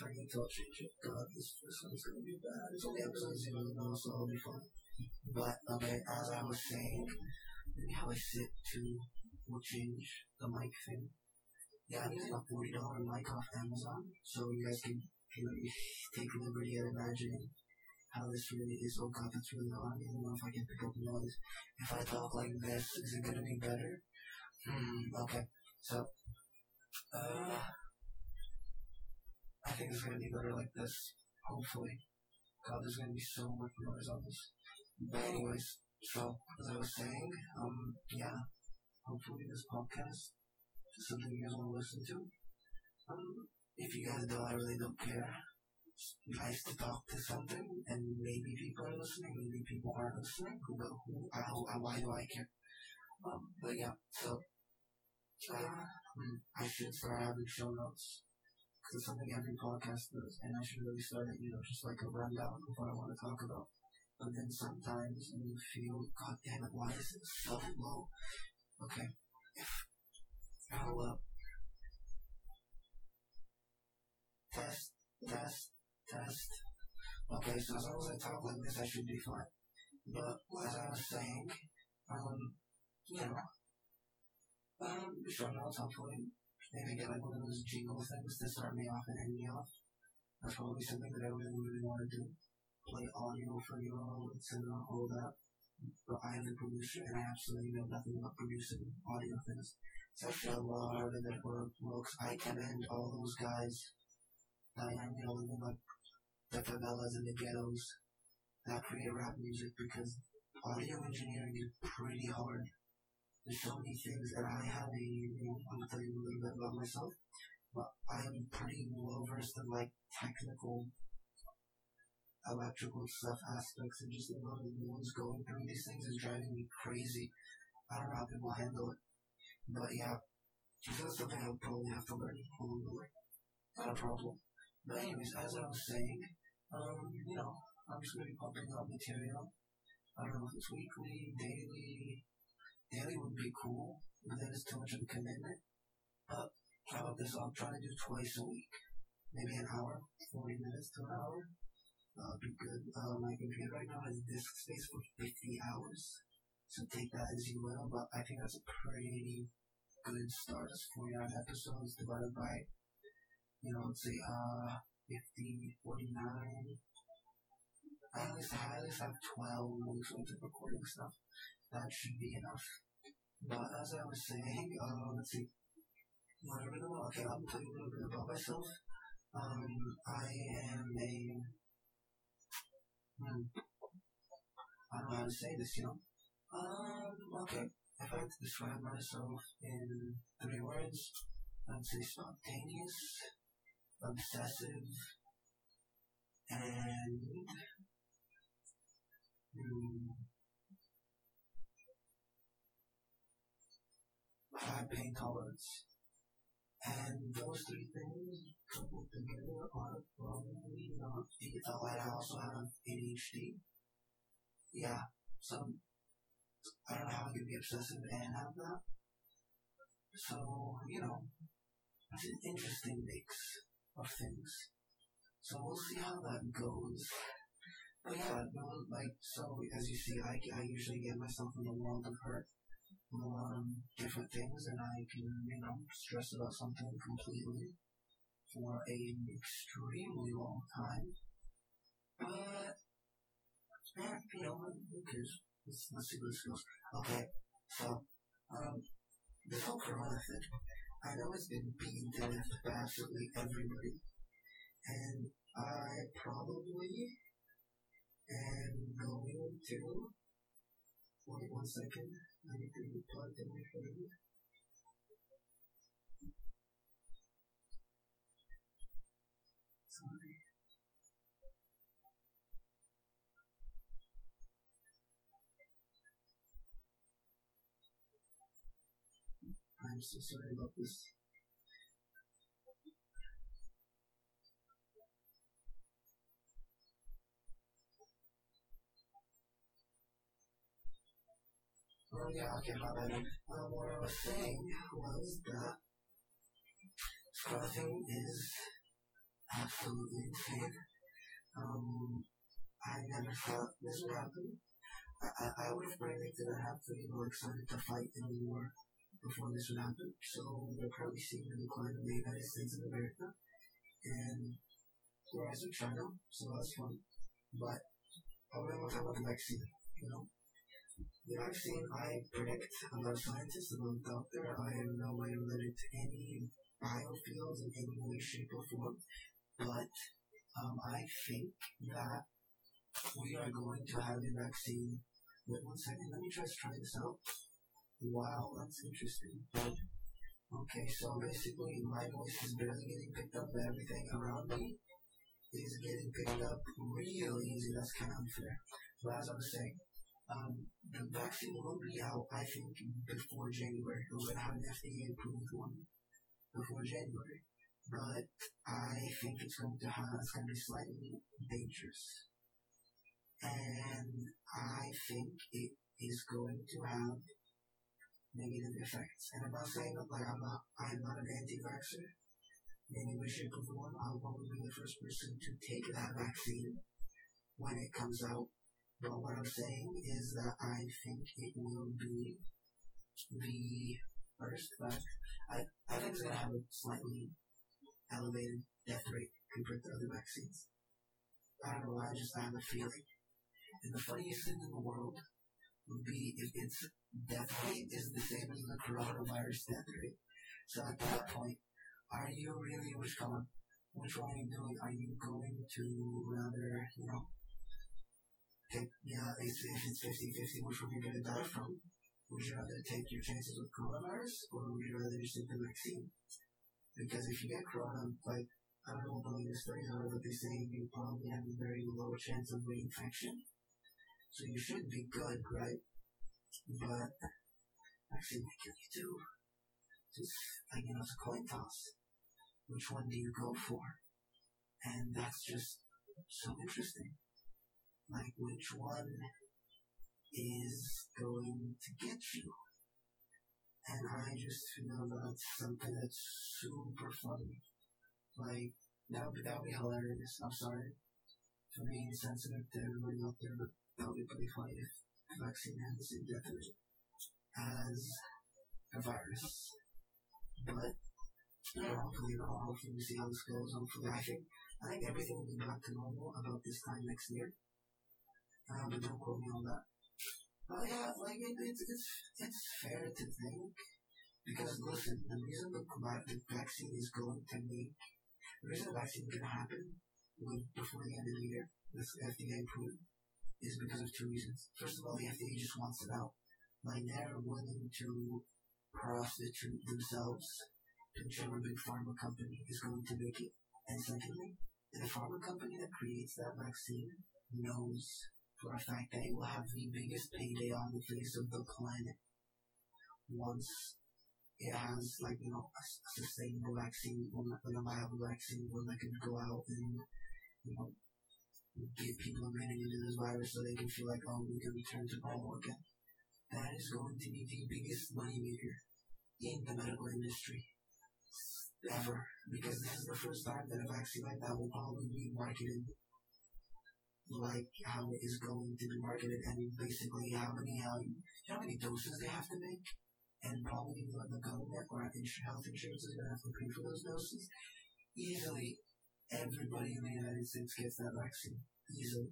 If I if I need to change it, God, this this one's gonna be bad. It's only episode zero now, so it'll be fine. But okay, as I was saying, how I sit to will change the mic thing. Yeah, I'm using a forty dollar mic off Amazon, so you guys can can take liberty of imagining how this really is. Oh God, that's really hard. I don't know if I can pick up noise. If I talk like this, is it gonna be better? Hmm, okay. So, uh, I think it's gonna be better like this. Hopefully. God, there's gonna be so much noise on this. But anyways, so, as I was saying, um, yeah, hopefully this podcast is something you guys want to listen to. Um, if you guys don't, I really don't care. it's nice to talk to something, and maybe people are listening, maybe people aren't listening. Who? Who, I, who, why do I care? Um, but yeah, so uh, I should start having show notes because it's something every podcast does, and I should really start it, you know, just like a rundown of what I want to talk about. But then sometimes you feel, God damn it, why is it so low? Okay, hold up. Test, test, test. Okay, so as long as I talk like this, I should be fine. But as I was saying, um, you know, um, show notes, maybe get like one of those jingle things to start me off and end me off. That's probably something that I really, really want to do. Play audio for you all, etc., all that. But I am the producer, and I absolutely know nothing about producing audio things. It's actually a lot harder than it looks. I commend all those guys that are, you know, living like the favelas and the ghettos that create rap music because audio engineering is pretty hard. There's so many things that I have a, you know, I'm gonna tell you a little bit about myself, but I am pretty well versed in like technical electrical stuff aspects and just a lot of the ones going through these things is driving me crazy. I don't know how people handle it. But yeah, that's something I'll probably have to learn along the way. Not a problem. But anyways, as I was saying, um, you know, I'm just gonna be pumping out material. I don't know if it's weekly, daily. Daily would be cool, but then it's too much of a commitment. But how about this? I'll try to do twice a week. Maybe an hour, 40 minutes to an hour. That'll be good. Uh, my computer right now has disk space for 50 hours. So take that as you will, but I think that's a pretty good start. It's 49 episodes divided by, you know, let's say, uh, 50, 49. I least, I at least have 12 weeks worth of recording stuff. That should be enough. But as I was saying, uh, let's see. Whatever the okay, I'll tell you a little bit about myself. Um, I am a, hmm, I don't know how to say this, you know. Um, okay, if I had to describe myself in three words, I'd say spontaneous, obsessive, high pain tolerance. And those three things coupled together are probably not the oh, and I also have ADHD. Yeah, so I don't know how I can be obsessive and have that. So, you know, it's an interesting mix of things. So we'll see how that goes. But yeah, no, like, so as you see, I, I usually get myself in the world of hurt different things, and I can, you know, stress about something completely for an extremely long time. But, yeah, you know, who cares? Let's, let's see where this goes. Okay, so, um, whole Corona I know it's been beaten to death by absolutely everybody, and I probably am going to Wait one second. I need to plugged in my phone. Sorry. I'm so sorry about this. Yeah, okay, my bad. Um, what I was that scruffing is absolutely insane. Um, I never thought this would happen. I, I, I would have predicted I have to be more excited to fight in the war before this would happen. So we're probably seeing the decline of the United States of America and the rise of China. So that's fun. But I want to about the vaccine, you know. The vaccine, I predict, I'm not a scientist, I'm not a doctor, I am no way related to any biofields in any way, shape, or form, but um, I think that we are going to have a vaccine. Wait one second, let me just try this out. Wow, that's interesting. Okay, so basically my voice is barely getting picked up by everything around me is getting picked up real easy. That's kind of unfair. But as I was saying, um, the vaccine will be out, I think, before January. We're going to have an FDA approved one before January. But I think it's going to have, it's going to be slightly dangerous. And I think it is going to have negative effects. And I'm not saying that like I'm not I'm not an anti-vaxxer in any way, shape, or form. I'll probably be the first person to take that vaccine when it comes out. But what I'm saying is that I think it will be the first vac. I I think it's gonna have a slightly elevated death rate compared to other vaccines. I don't know why, I just have a feeling. And the funniest thing in the world would be if its death rate is the same as the coronavirus death rate. So at that point, are you really which one? Which one are you doing? Are you going to rather, you know, take, yeah, if, if it's 50-50, which one you're going to die from? Would you rather take your chances with coronavirus, or would you rather just take the vaccine? Because if you get corona, like, I don't know what the latest studies are, but they say you probably have a very low chance of reinfection. So you should be good, right? But actually, might kill you too. Just like you know, it's a coin toss. Which one do you go for? And that's just so interesting. Like which one is going to get you? And I just feel that's something that's super funny. Like that would that would be hilarious. I'm sorry for being sensitive to everybody out there, but that would be pretty funny if the vaccine had the same death rate as a virus. But you know, hopefully, know, hopefully we see how this goes. Hopefully, I think I think everything will be back to normal about this time next year. But don't quote me on that. But yeah, like it, it's it's fair to think because listen, the reason the, the vaccine is going to make the reason the vaccine can happen before the end of the year, this FDA approved, is because of two reasons. First of all, the FDA just wants it out. Like they're willing to prostitute themselves to whichever big pharma company is going to make it. And secondly, the pharma company that creates that vaccine knows for a fact that it will have the biggest payday on the face of the planet once it has like you know a, a sustainable vaccine, or like a viable vaccine, where they can go out and you know give people immunity to this virus so they can feel like oh we can return to normal again. That is going to be the biggest money maker in the medical industry ever because this is the first time that a vaccine like that will probably be marketed like how it is going to be marketed and basically how many how many doses they have to make and probably like the government or health insurance is going to have to pay for those doses. Easily, everybody in the United States gets that vaccine. Easily.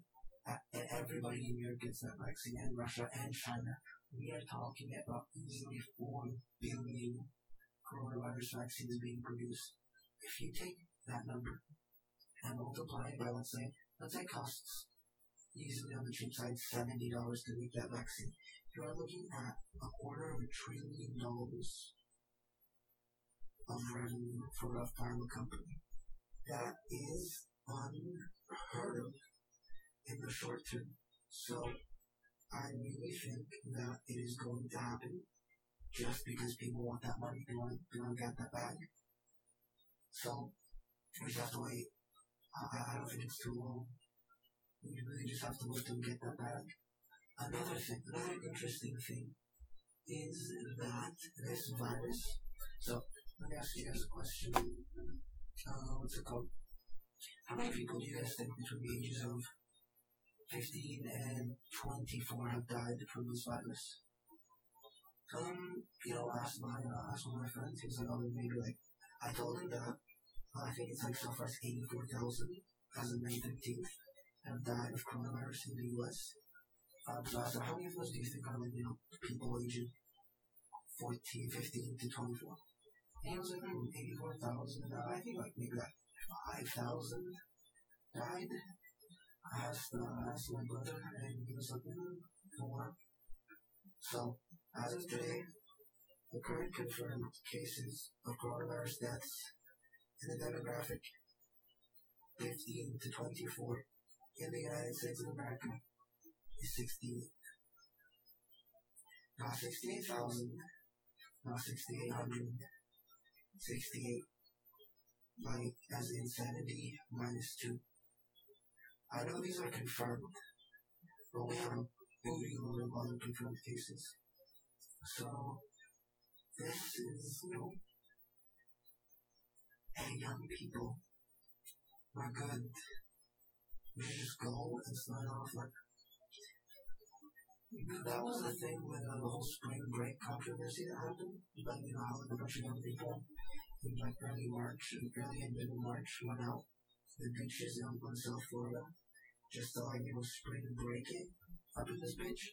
And uh, everybody in Europe gets that vaccine, and Russia and China. We are talking about easily 4 billion coronavirus vaccines being produced. If you take that number and multiply it by, let's say, let's say costs easily on the cheap side $70 to make that vaccine you are looking at a quarter of a trillion dollars of revenue for a pharma company. That is unheard of in the short term. So I really think that it is going to happen just because people want that money. They want, they want to get that bag. So we just have to wait. I, don't think it's too long. We really just have to wait to get that bag. Another thing, another interesting thing is that this virus. So let me ask you guys a question. Uh, what's it called? How many people do you guys think between the ages of 15 and 24 have died from this virus? Um, you know, asked my, uh, asked one of my friends, he like, oh, maybe like, I told him that, I think it's like so far as 84,000 as of May 13th have died of coronavirus in the US. Um, so, how many of those do you think are like, you know, people aged 14, 15 to 24? And it was like, hmm, 84,000. I think like maybe like 5,000 died. I asked, uh, I asked my brother, and he was like, four. So, as of today, the current confirmed cases of coronavirus deaths in the demographic 15 to 24 in the United States of America is 68. Not 68,000, not 6,800, 68. Like, as in 70 minus 2. I know these are confirmed, but we have a booty load of unconfirmed cases. So, this is, you know, hey, young people, we're good. We just go and start off like. That was the thing with uh, the whole spring break controversy that happened. Like, you know, how a bunch of young people in like early March, early and middle March went out to the beaches in, South Florida just to like, you know, spring break it up in this bitch.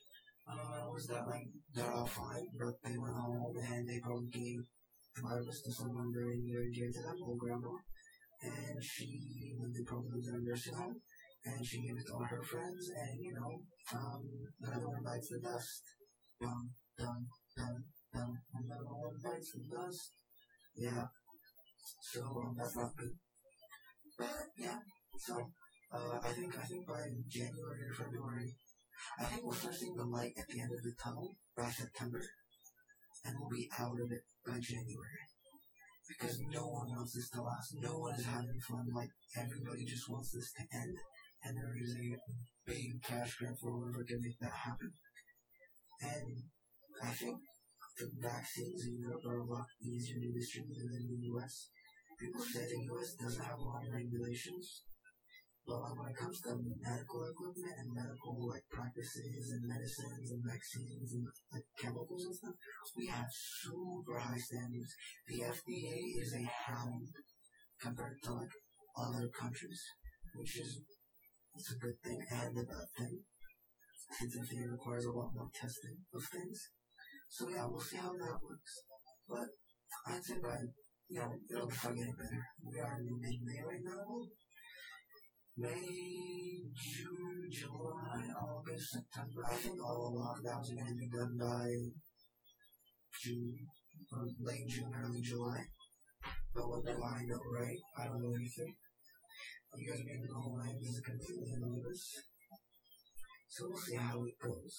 Uh, was that like, they're all fine, but they went home and they probably gave virus to someone very near and dear to them, old grandma. And she, they probably was in a nursing home, and she gave it to all her friends, and you know, um, another one bites the dust. Dum, dum, dum, dum, another one bites the dust. Yeah. So, um, that's not good. But, yeah, so, uh, I think, I think by January or February, I think we'll start seeing the light at the end of the tunnel by September, and we'll be out of it by January. Because no one wants this to last. No one is having fun. Like, everybody just wants this to end. And there is a big cash grab for whoever can make that happen. And I think the vaccines in Europe are a lot easier to distribute than in the US. People say the US doesn't have a lot of regulations. But like when it comes to medical equipment and medical like practices and medicines and vaccines and like chemicals and stuff, we have super high standards. The FDA is a hound compared to like other countries, which is it's a good thing and a bad thing. Since FDA requires a lot more testing of things. So yeah, we'll see how that works. But I'd say by you know, it'll start getting better. We are in mid-May right now. May, June, July, August, September. I think all the lockdowns are going to be done by June, or late June, early July. But what do I know, right? I don't know anything. You guys are going to whole life is completely anonymous. So we'll see how it goes.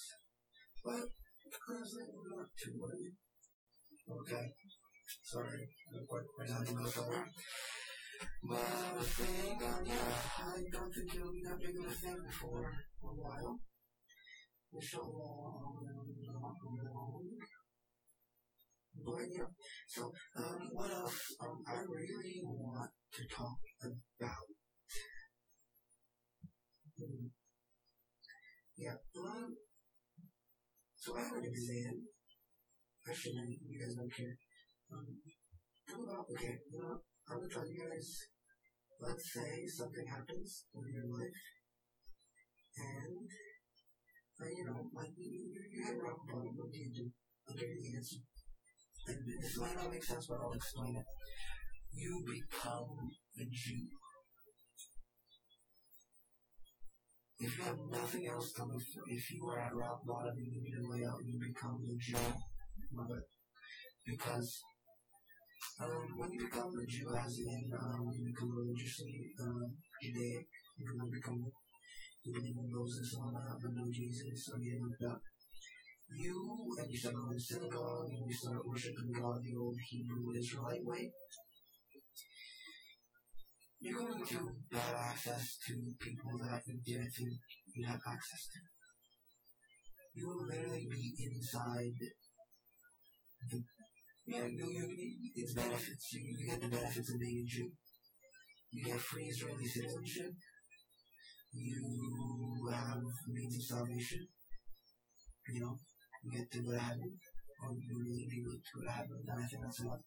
But, honestly, I'm not too worried. Okay. Sorry, I'm quite presenting somewhere. But saying, um, yeah, I don't think it'll be that big of a thing for a while. But yeah, so, um, what else? Um, I really want to talk about. Hmm. Yeah, um, so I have an exam. Actually, you guys don't care. Um, about, okay, you know, I'm gonna tell you guys, let's say something happens in your life, and, uh, you know, like, you, you, hit rock bottom, what do you do? I'll give you the answer. And this might not make sense, but I'll explain it. You become a Jew. If you have nothing else coming for if you are at rock bottom and you need a way out, you become a Jew. It. Because um, when you become a Jew, as in um, when you become religiously um, Judaic, you can become you believe in Moses or not, but no Jesus or anything like that. You and you start going to synagogue and you start worshiping God the old Hebrew Israelite way. You're going to have access to people that you didn't think you have access to. You will literally be inside the yeah, you, you, it's benefits. You, you get the benefits of being a Jew. You get free Israeli citizenship. You have means of salvation. You know, you get to go to heaven. Or you really be able to go to heaven. And I think that's what.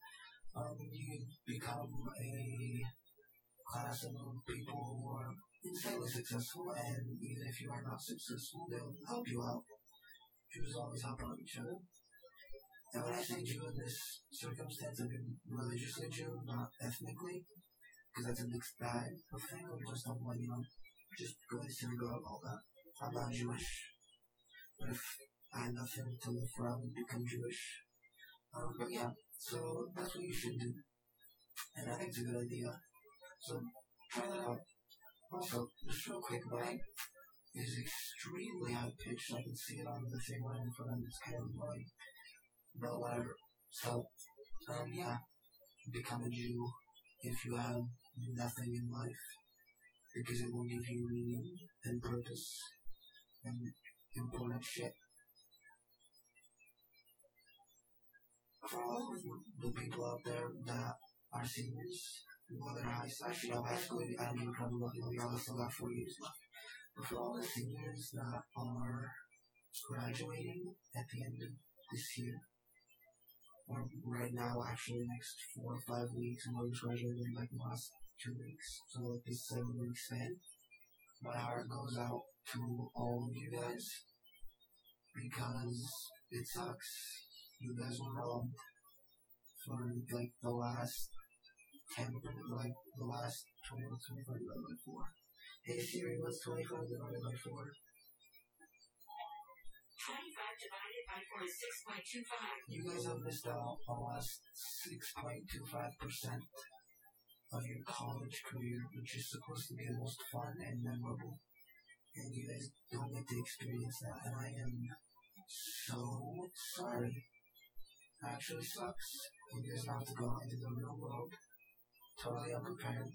Um, you become a class of people who are insanely successful, and even if you are not successful, they'll help you out. Jews always help out each other. And when I say Jew in this circumstance, I mean religiously Jew, not ethnically, because that's a mixed bag of thing. I just don't want, you know, just go to synagogue, all that. I'm not Jewish. But if I had nothing to live for, I would become Jewish. Um, but yeah, so that's what you should do. And I think it's a good idea. So try that out. Also, just real quick, my is extremely high pitched. I can see it on the thing right in front of me. It's kind of annoying. But whatever. So, um, yeah. Become a Jew if you have nothing in life. Because it will give you meaning and purpose and important shit. For all of the people out there that are seniors, whether high school, actually, no, high school, I don't even probably look, you know, still got four years left. But for all the seniors that are graduating at the end of this year, right now, actually, next four or five weeks, and we're graduating like the last two weeks, so like this seven week span, my heart goes out to all of you guys because it sucks. You guys were robbed for like the last 10, like the last 20 or 25 divided by 4. Hey Siri, what's 25 divided by 4? Divided by 4 is 6.25. You guys have missed out on the last 6.25% of your college career, which is supposed to be the most fun and memorable. And you guys don't get to experience that, and I am so sorry. It actually sucks. You guys have to go out into the real world totally unprepared.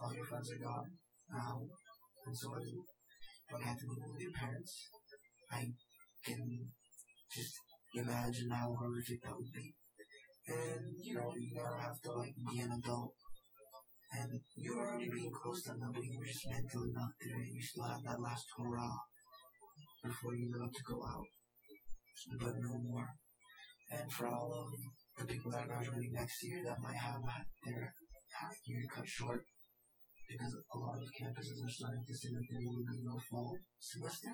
All your friends are gone now, and so are you. Don't have to move with your parents. I can just imagine how horrific that would be. And, you know, you never have to, like, be an adult. And you're already being close to them, but you were just mentally not there. You still have that last hurrah before you know to go out. But no more. And for all of the people that are graduating next year that might have their half year cut short because a lot of campuses are starting to say that there will be no fall semester.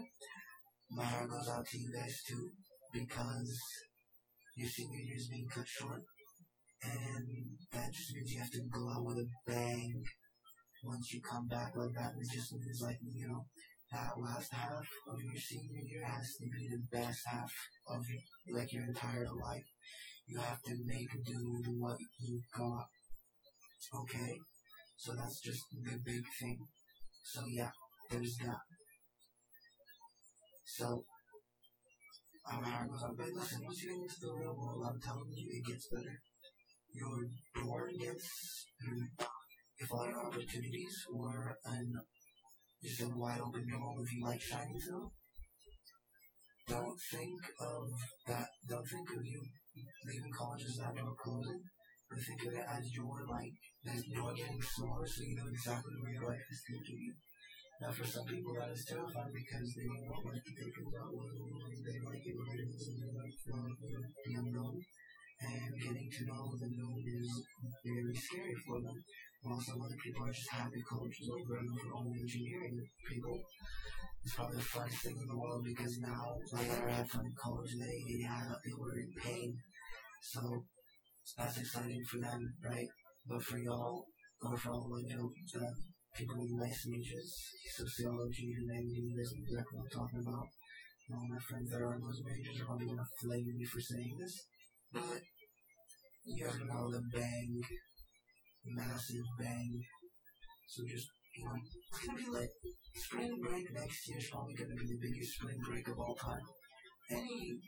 My heart goes out to you guys too because your senior year is being cut short, and that just means you have to go out with a bang once you come back like that. It just means like you know that last half of your senior year has to be the best half of your, like your entire life. You have to make do with what you got Okay, so that's just the big thing. So yeah, there's that. So, Oh, I'm up. But listen, once you get into the real world, I'm telling you, it gets better. Your door gets, hmm, if all your opportunities were an, just a wide open door if you like shiny through, don't think of that, don't think of you leaving college as that door closing but think of it as your like as you're getting smaller so you know exactly where your life is taking you. Now for some people that is terrifying because they don't like to think about what they like it what it is and they like the unknown. And getting to know the known is very scary for them. While some other people are just happy college is over and for all engineering people. It's probably the funnest thing in the world because now they never had fun in college, they, had, they were in pain. So that's exciting for them, right? But for y'all, or for all you know, the people with nice majors, sociology, humanity, that's exactly what I'm talking about. All my friends that are in those majors are probably gonna flame me for saying this, but you guys know the bang, massive bang. So just you know, it's gonna be like spring break next year is probably gonna be the biggest spring break of all time. Any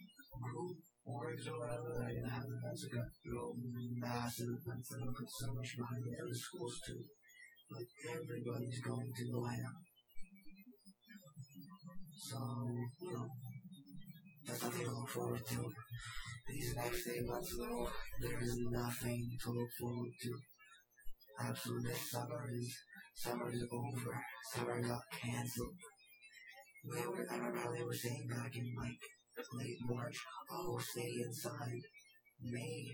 group orgs or whatever that are going to have events are going to throw massive events that will put so much behind the schools too. Like everybody's going to the ham. So, you know, that's something to look forward to. These next eight months though, there is nothing to look forward to. Absolutely, summer is summer is over. Summer got cancelled. They were, I remember how they were saying back in like late March. Oh, stay inside. May.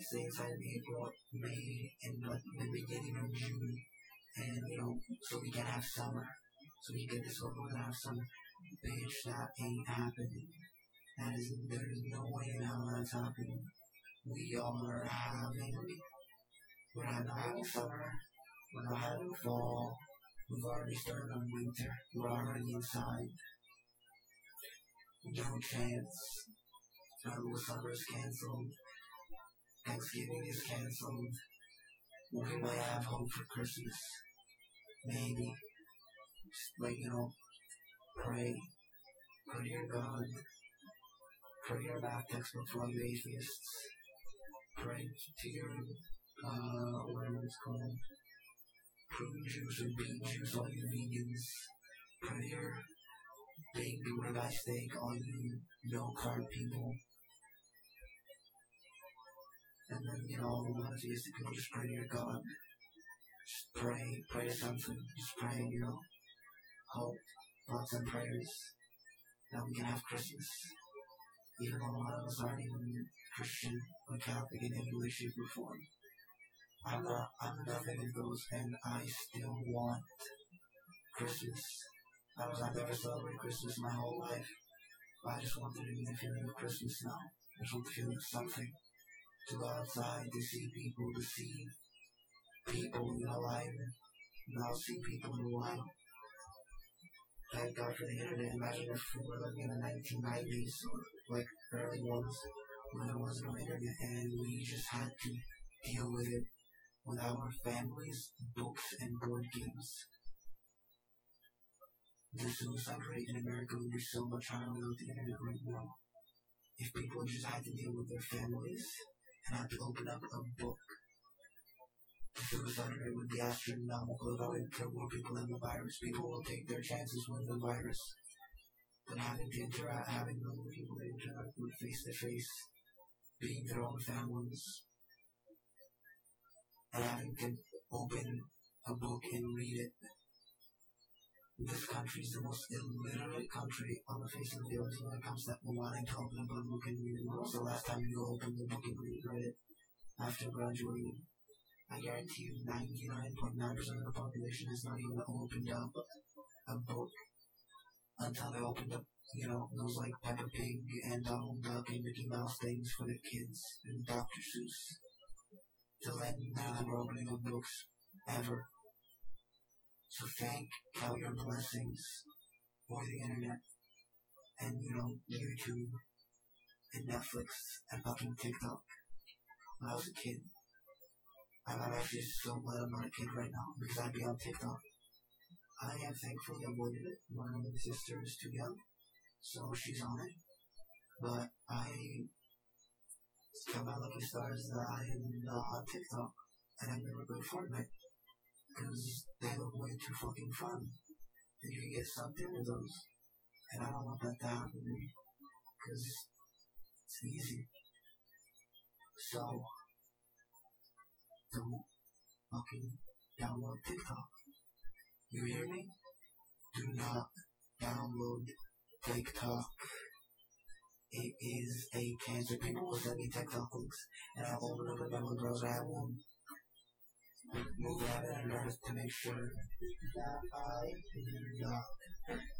Stay inside in April, May, and like the beginning of June. And, you know, so we can have summer. So we get this over have summer. Bitch, that ain't happening. That is, there is no way in that's happening. We are having, we're not having summer. We're not having fall. We've already started on winter. We're already inside. No chance. Federal summer is canceled. Thanksgiving is canceled. We might have hope for Christmas. maybe, just you know, pray, pray to your God, pray your math textbook for all you atheists, pray to your, uh, whatever it's called, prune juice or beet juice, all you vegans, pray to your big ribeye steak, all you no carb people. And then, you know, all the monotheistic people just pray to God. Just pray, pray to something. Just pray, you know. Hope, thoughts and prayers that we can have Christmas. Even though a lot of us aren't even Christian or Catholic in any way, shape, or form. I'm not, I'm nothing of those, and I still want Christmas. I was, I've never celebrated Christmas my whole life. But I just want to be the feeling of Christmas now. I just want feeling of something. To go outside, to see people, to see people in alive. And I'll see people in the wild. Thank God for the internet. Imagine if we were living in the 1990s or like early ones when there was no internet and we just had to deal with it with our families, books, and board games. The suicide rate in America would be so much higher without the internet right now. If people just had to deal with their families and had to open up a book, the suicide rate would be astronomical. It would kill more people than the virus. People will take their chances with the virus. But having to interact, having no people to interact with face to face, being their own families, and having to open a book and read it. This country is the most illiterate country on the face of the earth when it comes to wanting to open up a book and read it. Was the last time you opened the book and read it after graduating? I guarantee you 99.9% of the population has not even opened up a book until they opened up, you know, those like Peppa Pig and Donald Duck and Mickey Mouse things for the kids and Dr. Seuss. Till then, of them are opening up books ever. So thank count your blessings for the internet and you know YouTube and Netflix and fucking TikTok. When I was a kid, I'm I'm actually so glad I'm not a kid right now because I'd be on TikTok. I am thankful that one my sister is too young, so she's on it. But I count my lucky stars that I am not on TikTok and I've never played Fortnite because they look way too fucking fun. And you can get sucked into those. And I don't want that to happen to me because it's easy. So, don't fucking download TikTok. You hear me? Do not download TikTok. It is a cancer. People will send me TikTok links, and I open up a memo browser. I will move heaven and earth to make sure that I do not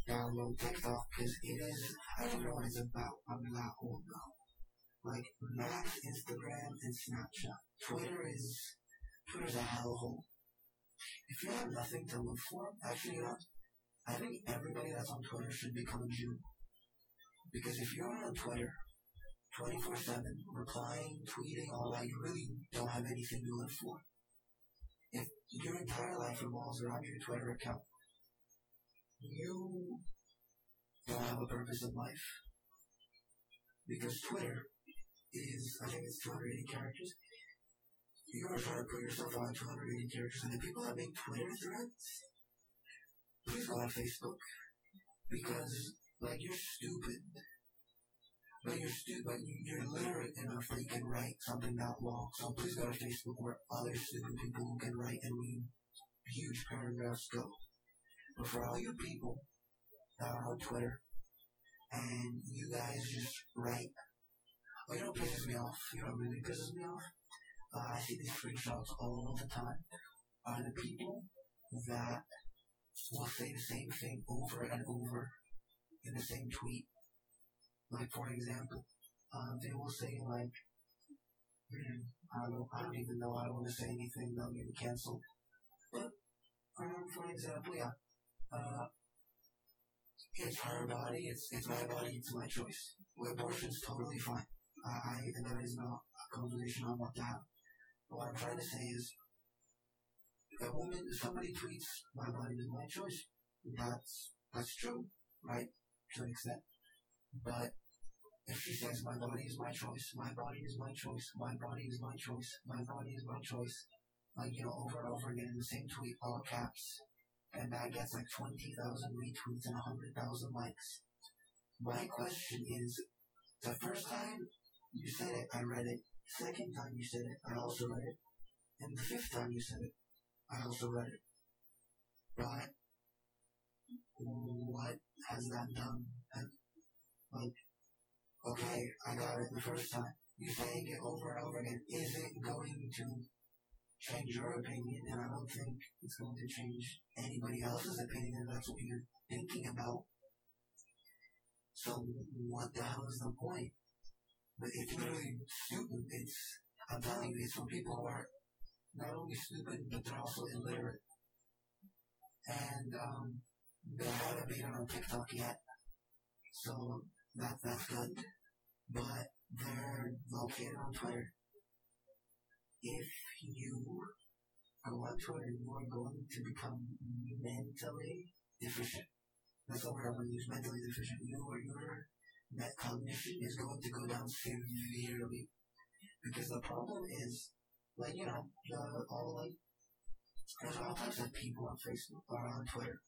download TikTok because it is. I don't know what it's about. I'm not old now. Like Max, Instagram, and Snapchat. Twitter is Twitter's a hellhole. If you have nothing to look for, actually, you know, I think everybody that's on Twitter should become a Jew. Because if you're on Twitter 24 7, replying, tweeting, all that, you really don't have anything to live for. If your entire life revolves around your Twitter account, you don't have a purpose in life. Because Twitter is, I think it's 280 characters. You're gonna try to put yourself on 280 characters, and the people that make Twitter threads, please go on Facebook. Because, like, you're stupid. But you're stupid, but you- you're literate enough that you can write something that long. So please go to Facebook where other stupid people who can write and read huge paragraphs go. But for all you people that are on Twitter, and you guys just write, oh, you know what pisses me off? You know what really pisses me off? Uh, I see these screenshots all the time. Are the people that will say the same thing over and over in the same tweet. Like for example, um, they will say like, I don't I don't even know. I don't want to say anything that'll get canceled. But um, for example, yeah, uh, it's her body, it's it's my body, it's my choice. Well, abortion's totally fine. I, I and that is not a conversation I want to have. But what I'm trying to say is, a woman, somebody tweets, my body is my choice. That's, that's true, right? To an extent. But if she says, my body is my choice, my body is my choice, my body is my choice, my body is my choice, like, you know, over and over again in the same tweet, all caps, and that gets like 20,000 retweets and 100,000 likes. My question is, the first time you said it, I read it. Second time you said it, I also read it. And the fifth time you said it, I also read it. But what has that done? Like, okay, I got it the first time. You saying it over and over again. Is it going to change your opinion? And I don't think it's going to change anybody else's opinion if that's what you're thinking about. So what the hell is the point? But it's literally stupid. It's I'm telling you, it's for people who are not only stupid but they're also illiterate. And um, they haven't it on TikTok yet, so that that's good. But they're located on Twitter. If you go on Twitter, you are going to become mentally deficient. That's the word I'm going to use. Mentally deficient. You or your metacognition is going to go down severely. Because the problem is, like, you know, uh, all like, there's all types of people on Facebook or on Twitter.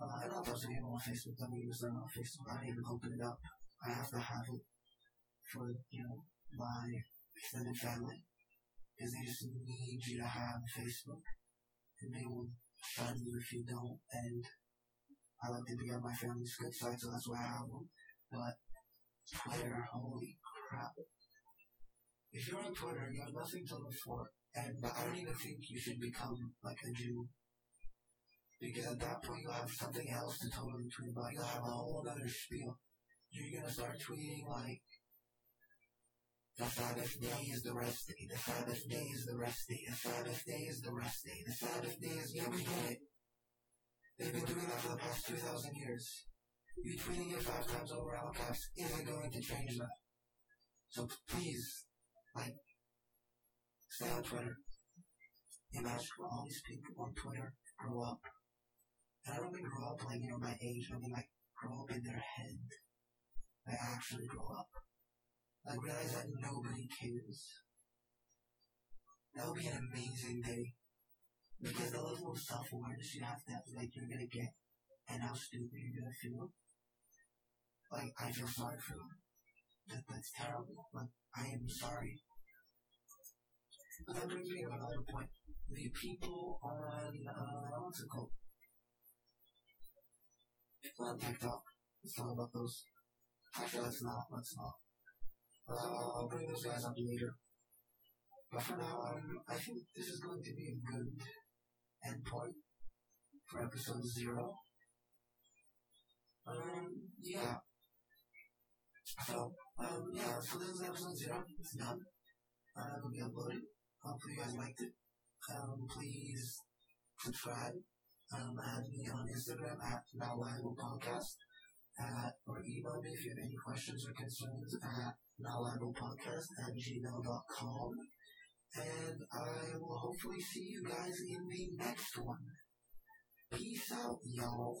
Uh, and all types of people on Facebook I that use them on Facebook. I don't even open it up. I have to have it for, you know, my extended family. Because they just need you to have Facebook. And they will find you if you don't. And I like to be on my family's good side, so that's why I have them. But Twitter, holy crap. If you're on Twitter, you have nothing to live for. And I don't even think you should become like a Jew. Because at that point you'll have something else to totally tweet about. You'll have a whole other spiel. You're gonna start tweeting like the Sabbath day is the rest day. The Sabbath day is the rest day. The Sabbath day is the rest day. The Sabbath day is yeah, we get it. They've been doing that for the past two thousand years. You tweeting it five times over all caps isn't going to change that. So please, like, stay on Twitter. Imagine all these people on Twitter grow up. And I don't mean grow up like, you know, my age. I mean like grow up in their head. They actually grow up. Like realize that nobody cares. That would be an amazing day. Because the level of self-awareness you have to have, like, you're gonna get, and how stupid you're gonna feel. Like, I feel sorry for them. That, that's terrible. Like, I am sorry. But that brings me to another point. The people on, uh, what's it called? People on TikTok. Let's about those. Actually, let's not. Let's not. Uh, I'll, I'll bring those guys up later. But for now, um, I think this is going to be a good endpoint for episode zero. Um, yeah. So, um, yeah, so this is episode zero. It's done. Uh, it'll be uploaded. Hopefully you guys liked it. Um, please subscribe. Um, add me on Instagram at Nowliable Podcast. Or email me if you have any questions or concerns at nowliablepodcast at gmail.com. And I will hopefully see you guys in the next one. Peace out, y'all.